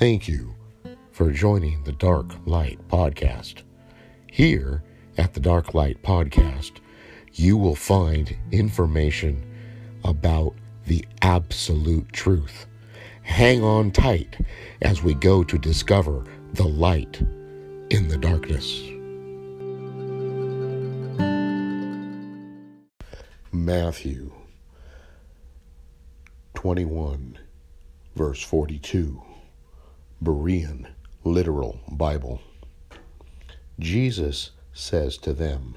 Thank you for joining the Dark Light Podcast. Here at the Dark Light Podcast, you will find information about the absolute truth. Hang on tight as we go to discover the light in the darkness. Matthew 21, verse 42, Berean Literal Bible. Jesus says to them,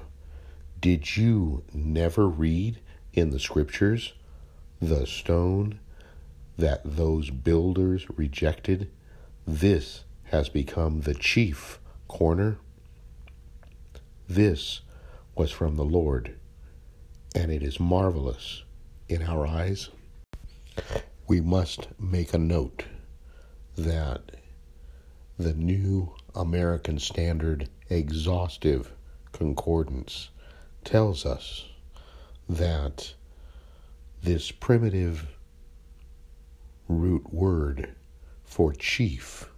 Did you never read in the scriptures the stone that those builders rejected? This has become the chief corner. This was from the Lord, and it is marvelous in our eyes. We must make a note that the new American Standard Exhaustive Concordance tells us that this primitive root word for chief,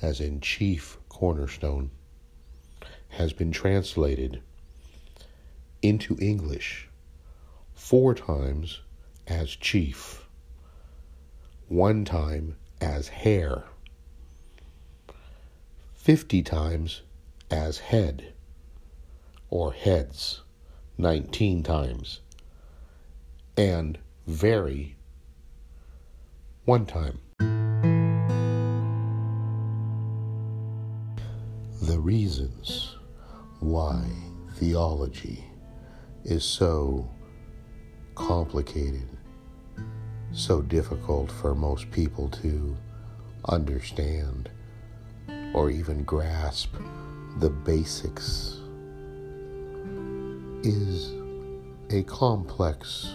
as in chief cornerstone, has been translated into English four times as chief, one time as hair, fifty times as head, or heads, nineteen times, and very one time. The reasons why theology is so complicated, so difficult for most people to understand or even grasp the basics is a complex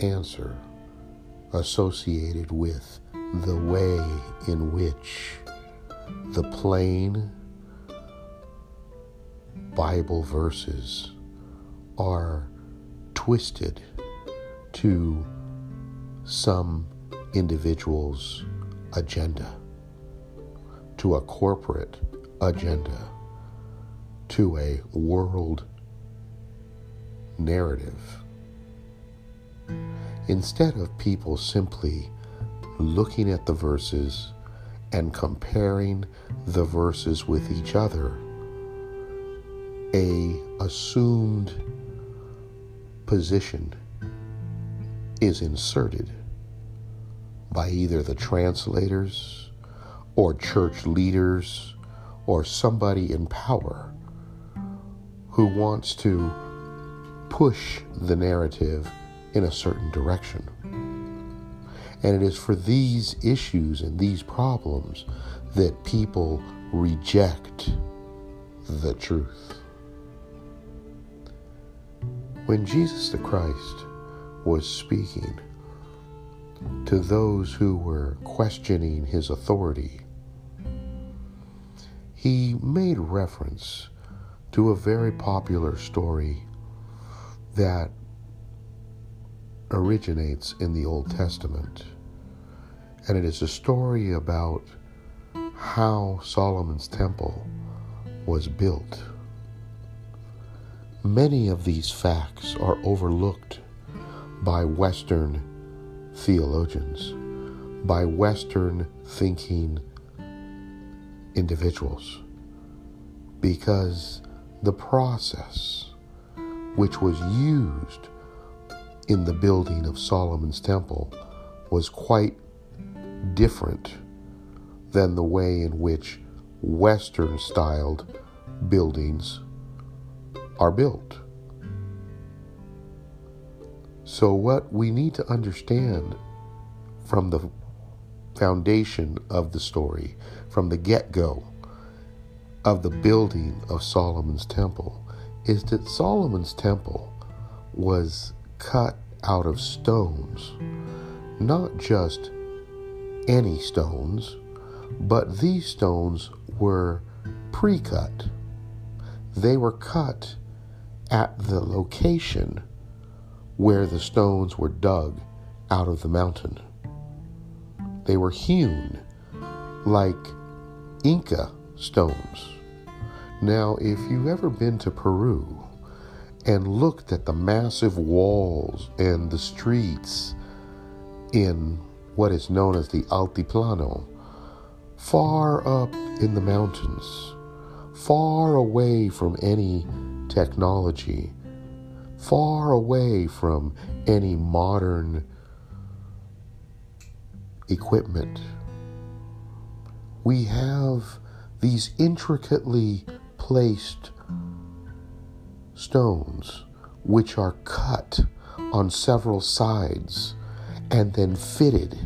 answer associated with the way in which the plain Bible verses are twisted to some individual's agenda, to a corporate agenda, to a world narrative. Instead of people simply looking at the verses and comparing the verses with each other, a assumed position is inserted by either the translators or church leaders or somebody in power who wants to push the narrative in a certain direction. And it is for these issues and these problems that people reject the truth. When Jesus the Christ was speaking to those who were questioning his authority, he made reference to a very popular story that originates in the Old Testament. And it is a story about how Solomon's temple was built. Many of these facts are overlooked by Western theologians, by Western thinking individuals, because the process which was used in the building of Solomon's temple was quite different than the way in which Western styled buildings are built. So, what we need to understand from the foundation of the story, from the get go of the building of Solomon's temple, is that Solomon's temple was cut out of stones, not just any stones, but these stones were pre cut. They were cut at the location where the stones were dug out of the mountain. They were hewn like Inca stones. Now, if you've ever been to Peru and looked at the massive walls and the streets in what is known as the Altiplano, far up in the mountains, far away from any technology, far away from any modern equipment. We have these intricately placed stones which are cut on several sides and then fitted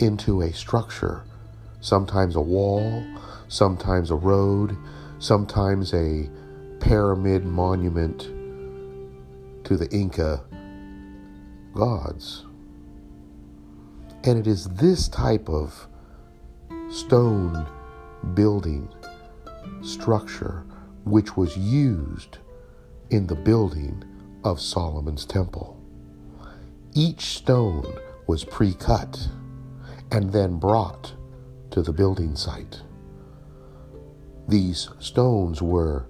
into a structure, sometimes a wall, sometimes a road, sometimes a pyramid monument to the Inca gods. And it is this type of stone building structure which was used in the building of Solomon's temple. Each stone was pre cut and then brought to the building site. These stones were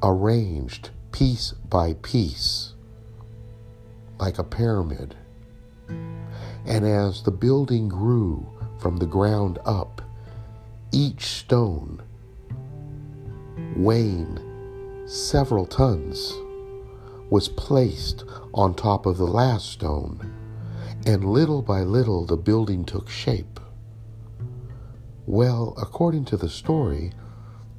arranged piece by piece, like a pyramid. And as the building grew from the ground up, each stone weighing several tons was placed on top of the last stone, and little by little the building took shape. Well, according to the story,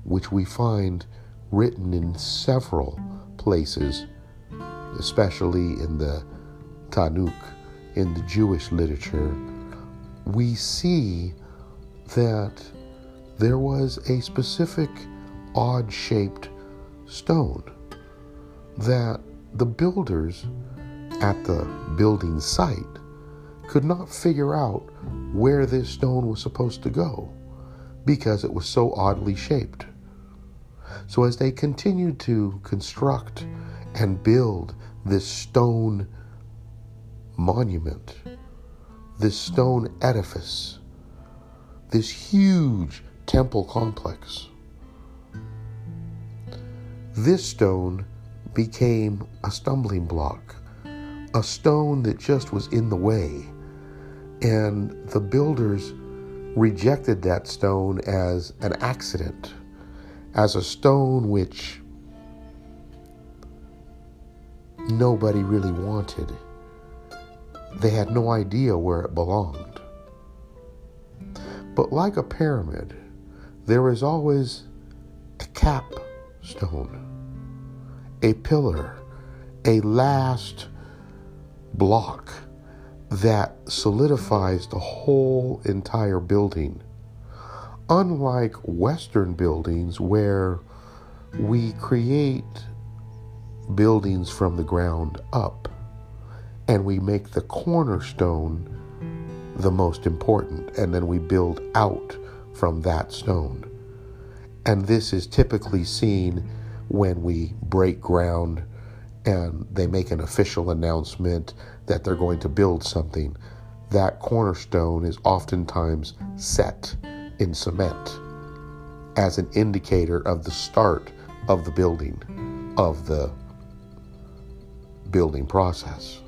which we find written in several places, especially in the Tanakh, in the Jewish literature, we see that there was a specific odd shaped stone that the builders at the building site could not figure out where this stone was supposed to go because it was so oddly shaped. So, as they continued to construct and build this stone monument, this stone edifice, this huge temple complex, this stone became a stumbling block, a stone that just was in the way. And the builders rejected that stone as an accident, as a stone which nobody really wanted. They had no idea where it belonged. But like a pyramid, there is always a capstone, a pillar, a last block that solidifies the whole entire building. Unlike Western buildings, where we create buildings from the ground up and we make the cornerstone the most important, and then we build out from that stone. And this is typically seen when we break ground and they make an official announcement that they're going to build something, that cornerstone is oftentimes set in cement as an indicator of the start of the building, of the building process.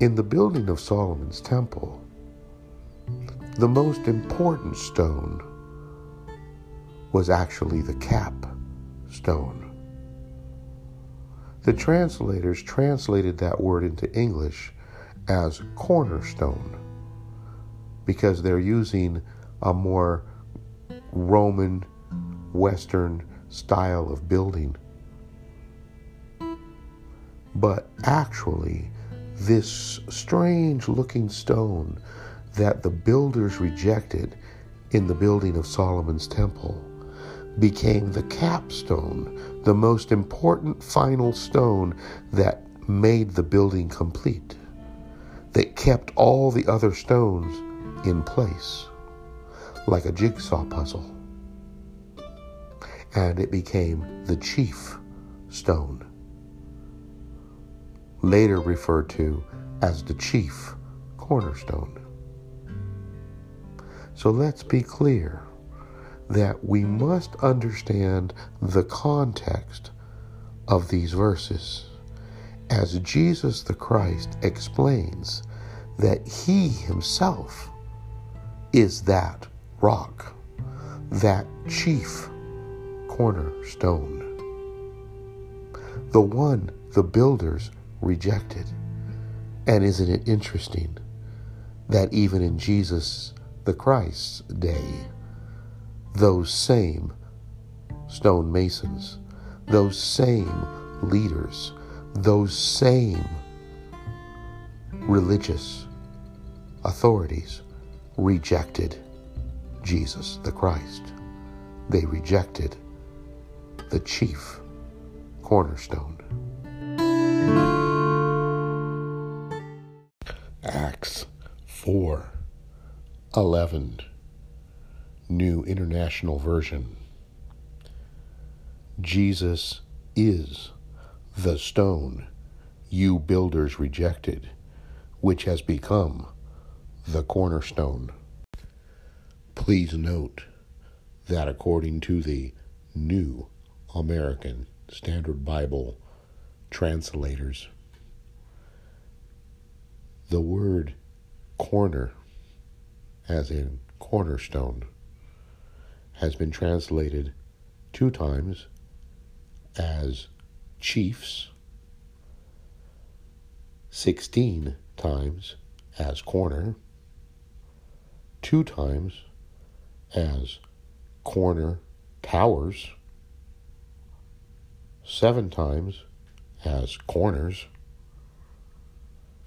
In the building of Solomon's temple, the most important stone was actually the cap stone. The translators translated that word into English as cornerstone because they're using a more Roman Western style of building. But actually, this strange looking stone that the builders rejected in the building of Solomon's temple became the capstone, the most important final stone that made the building complete, that kept all the other stones in place, like a jigsaw puzzle. And it became the chief stone. later referred to as the chief cornerstone. So let's be clear that we must understand the context of these verses as Jesus the Christ explains that he himself is that rock, that chief cornerstone, the one the builders rejected. And isn't it interesting that even in Jesus the Christ's day, those same stonemasons, those same leaders, those same religious authorities rejected Jesus the Christ. They rejected the chief cornerstone. Acts 4 11 New International Version Jesus is the stone you builders rejected, which has become the cornerstone. Please note that according to the New American Standard Bible translators, the word corner, as in cornerstone, has been translated two times as chiefs, 16 times as corner, two times as corner towers, seven times as corners,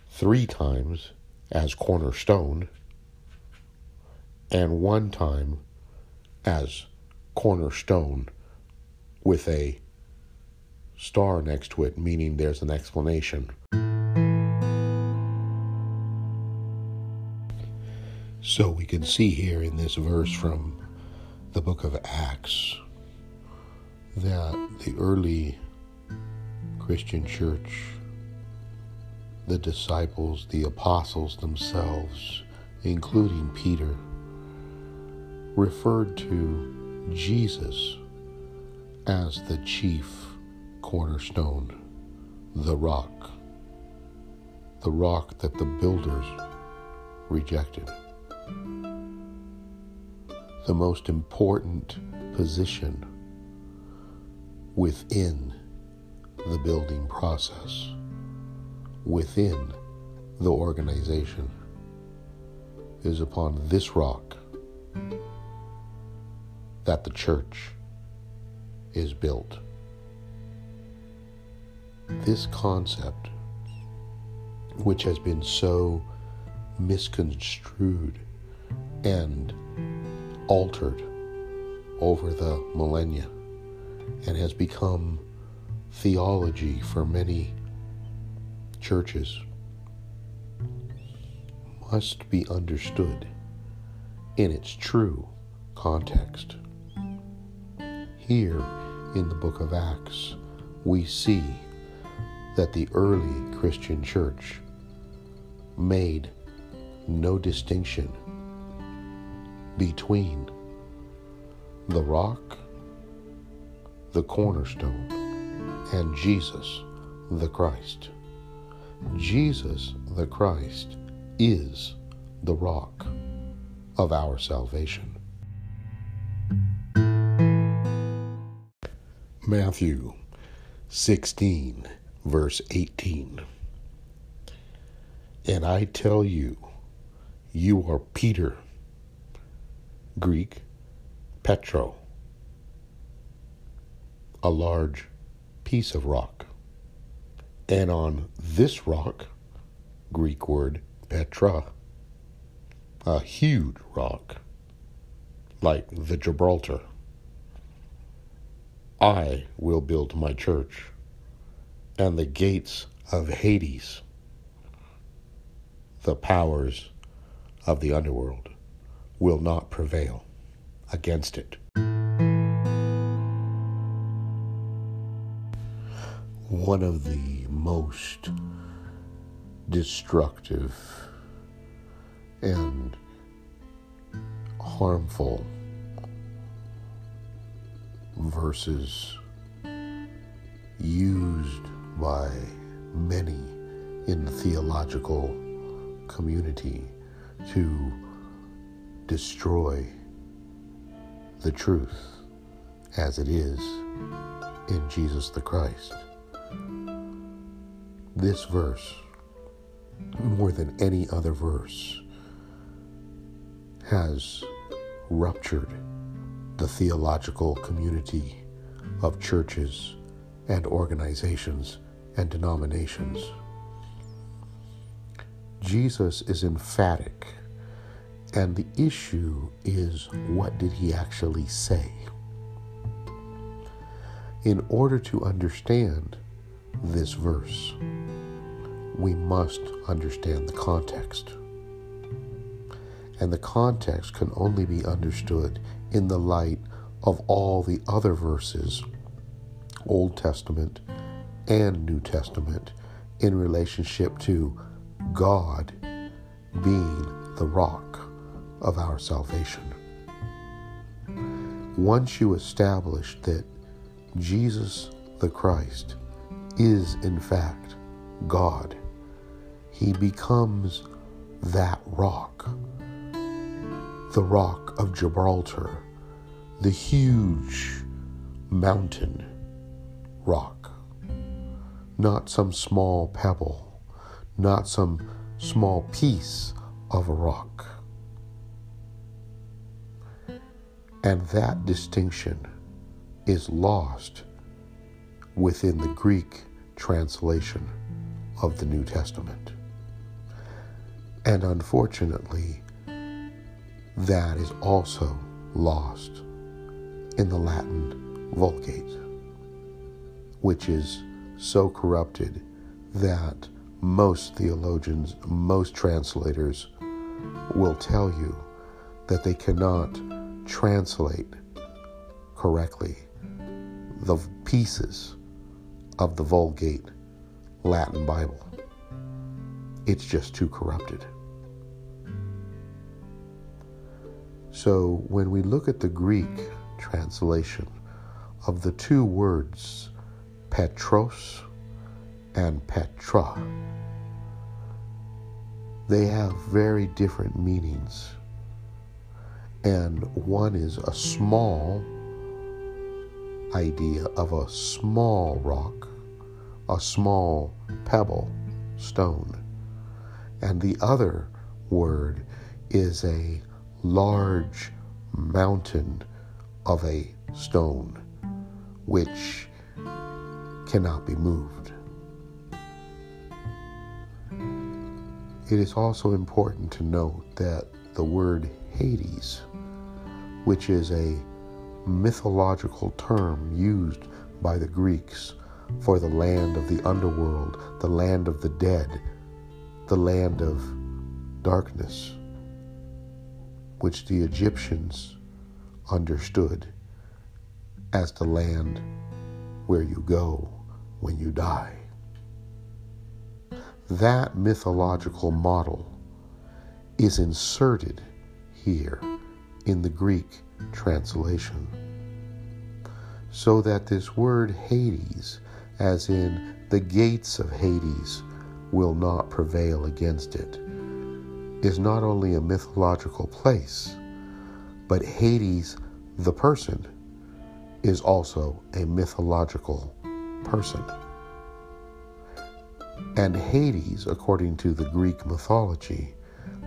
three times as cornerstone, and one time as cornerstone with a star next to it, meaning there's an explanation. So we can see here in this verse from the book of Acts that the early Christian church, the disciples, the apostles themselves, including Peter, referred to Jesus as the chief cornerstone, the rock, the rock that the builders rejected. The most important position within the building process, within the organization, is upon this rock that the church is built. This concept, which has been so misconstrued and altered over the millennia and has become theology for many churches, must be understood in its true context. Here in the book of Acts, we see that the early Christian church made no distinction between the rock, the cornerstone, and Jesus the Christ. Jesus the Christ is the rock of our salvation. Matthew 16, verse 18. And I tell you, you are Peter, Greek, Petro, a large piece of rock. And on this rock, Greek word Petra, a huge rock, like the Gibraltar I will build my church, and the gates of Hades, the powers of the underworld, will not prevail against it. one of the most destructive and harmful verses used by many in the theological community to destroy the truth as it is in Jesus the Christ. This verse, more than any other verse, has ruptured the theological community of churches and organizations and denominations. Jesus is emphatic, and the issue is what did he actually say? In order to understand this verse, we must understand the context. And the context can only be understood in the light of all the other verses, Old Testament and New Testament, in relationship to God being the rock of our salvation. Once you establish that Jesus the Christ is in fact God, he becomes that rock, the rock of Gibraltar, the huge mountain rock, not some small pebble not some small piece of a rock. And that distinction is lost within the Greek translation of the New Testament. And unfortunately, that is also lost in the Latin Vulgate, which is so corrupted that most theologians, most translators will tell you that they cannot translate correctly the pieces of the Vulgate Latin Bible. It's just too corrupted. So when we look at the Greek translation of the two words Petros and Petra, they have very different meanings. And one is a small idea of a small rock, a small pebble, stone. And the other word is a large mountain of a stone which cannot be moved. It is also important to note that the word Hades, which is a mythological term used by the Greeks for the land of the underworld, the land of the dead, the land of darkness, which the Egyptians understood as the land where you go when you die. That mythological model is inserted here in the Greek translation. So that this word Hades, as in the gates of Hades, will not prevail against it, is not only a mythological place, but Hades, the person, is also a mythological person. And Hades, according to the Greek mythology,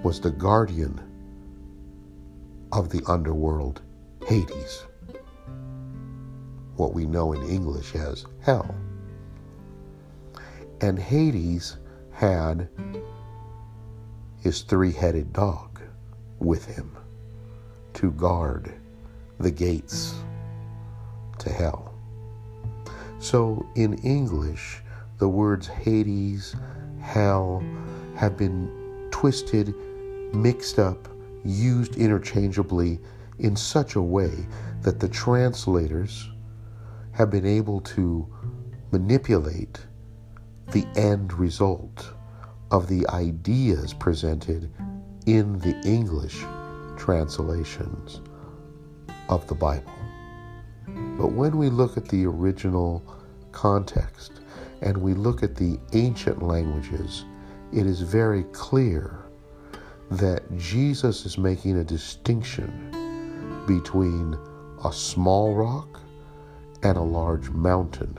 was the guardian of the underworld, Hades, what we know in English as hell. And Hades had his three headed dog with him to guard the gates to hell. So in English, the words Hades, hell have been twisted, mixed up, used interchangeably in such a way that the translators have been able to manipulate the end result of the ideas presented in the English translations of the Bible. But when we look at the original context and we look at the ancient languages, it is very clear that Jesus is making a distinction between a small rock and a large mountain.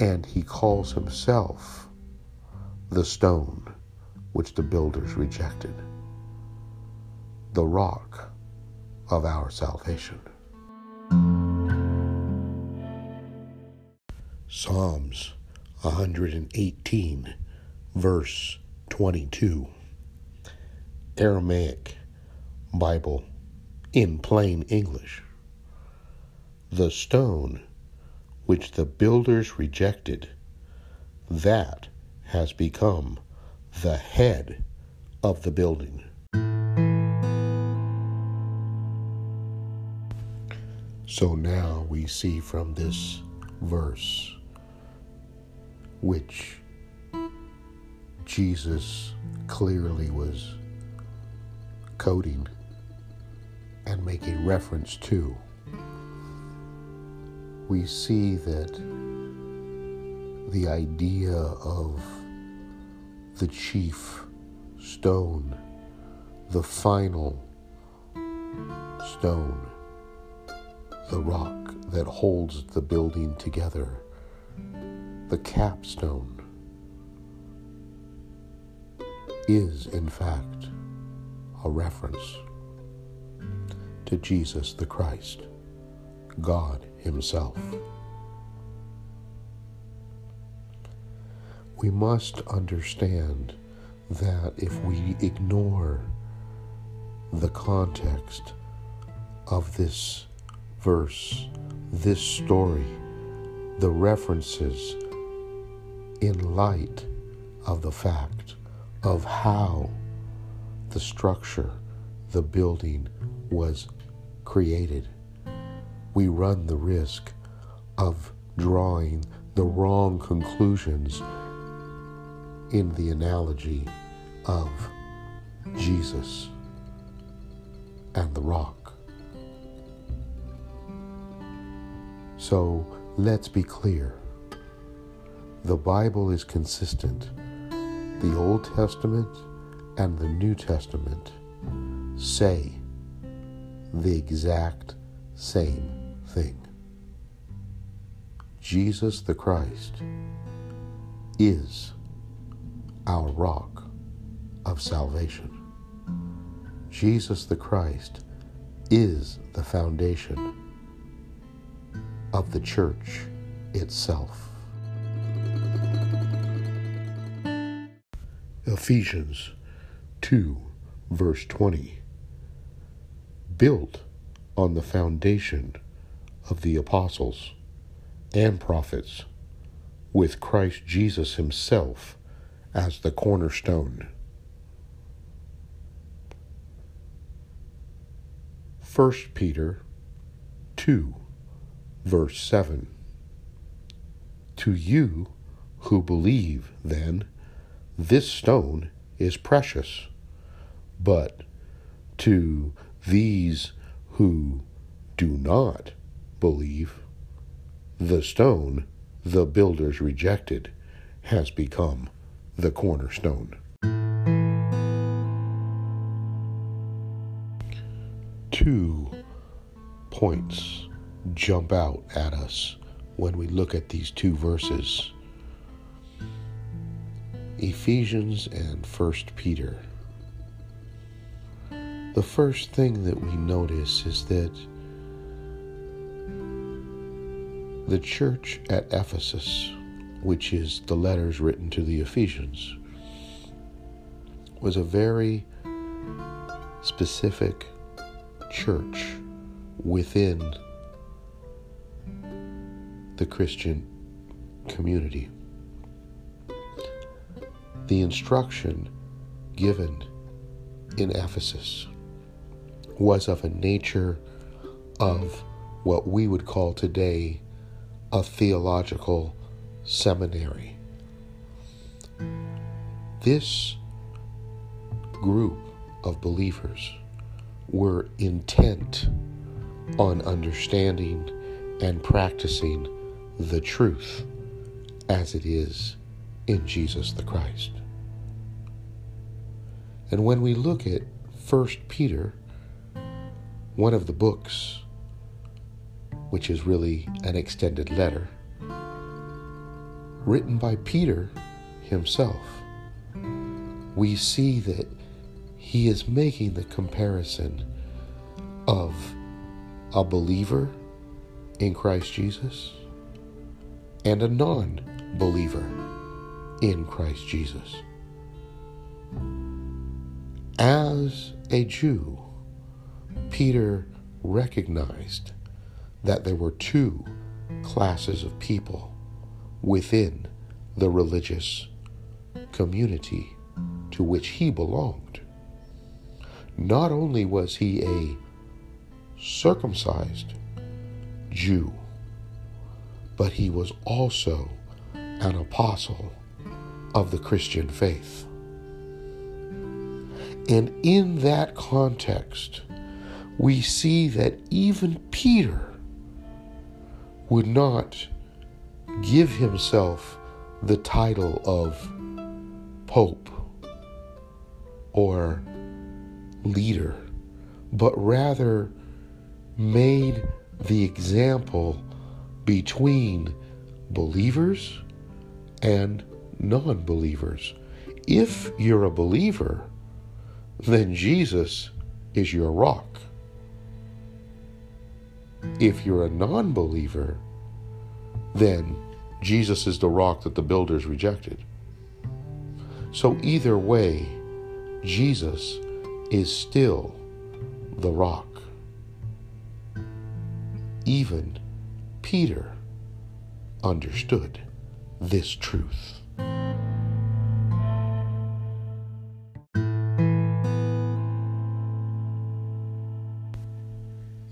And he calls himself the stone which the builders rejected, the rock of our salvation. Psalms 118, verse 22. Aramaic Bible in plain English. The stone which the builders rejected, that has become the head of the building. So now we see from this verse, which Jesus clearly was coding and making reference to, we see that the idea of the chief stone, the final stone, the rock that holds the building together, the capstone, is in fact a reference to Jesus the Christ, God Himself. We must understand that if we ignore the context of this verse, this story, the references in light of the fact of how the structure, the building was created, we run the risk of drawing the wrong conclusions in the analogy of Jesus and the rock. So let's be clear. The Bible is consistent. The Old Testament and the New Testament say the exact same thing. Jesus the Christ is our rock of salvation. Jesus the Christ is the foundation of the church itself. Ephesians 2, verse 20. Built on the foundation of the apostles and prophets, with Christ Jesus Himself as the cornerstone. 1 Peter 2, verse 7. To you who believe, then, this stone is precious, but to these who do not believe, the stone the builders rejected has become the cornerstone. Two points jump out at us when we look at these two verses Ephesians and First Peter. The first thing that we notice is that the church at Ephesus, which is the letters written to the Ephesians, was a very specific church within the Christian community the instruction given in Ephesus was of a nature of what we would call today a theological seminary. This group of believers were intent on understanding and practicing the truth as it is in Jesus the Christ. And when we look at 1 Peter, one of the books, which is really an extended letter, written by Peter himself, we see that he is making the comparison of a believer in Christ Jesus and a non believer in Christ Jesus. As a Jew, Peter recognized that there were two classes of people within the religious community to which he belonged. Not only was he a circumcised Jew, but he was also an apostle of the Christian faith. And in that context, we see that even Peter would not give himself the title of Pope or leader, but rather made the example between believers and non believers. If you're a believer, then Jesus is your rock. If you're a non believer, then Jesus is the rock that the builders rejected. So, either way, Jesus is still the rock. Even Peter understood this truth.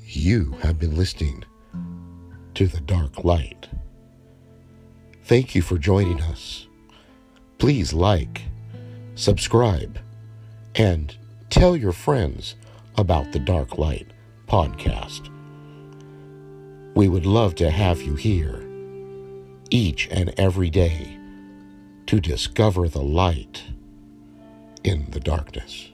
You have been listening to The Dark Light. Thank you for joining us. Please like, subscribe, and tell your friends about the Dark Light podcast. We would love to have you here each and every day to discover the light in the darkness.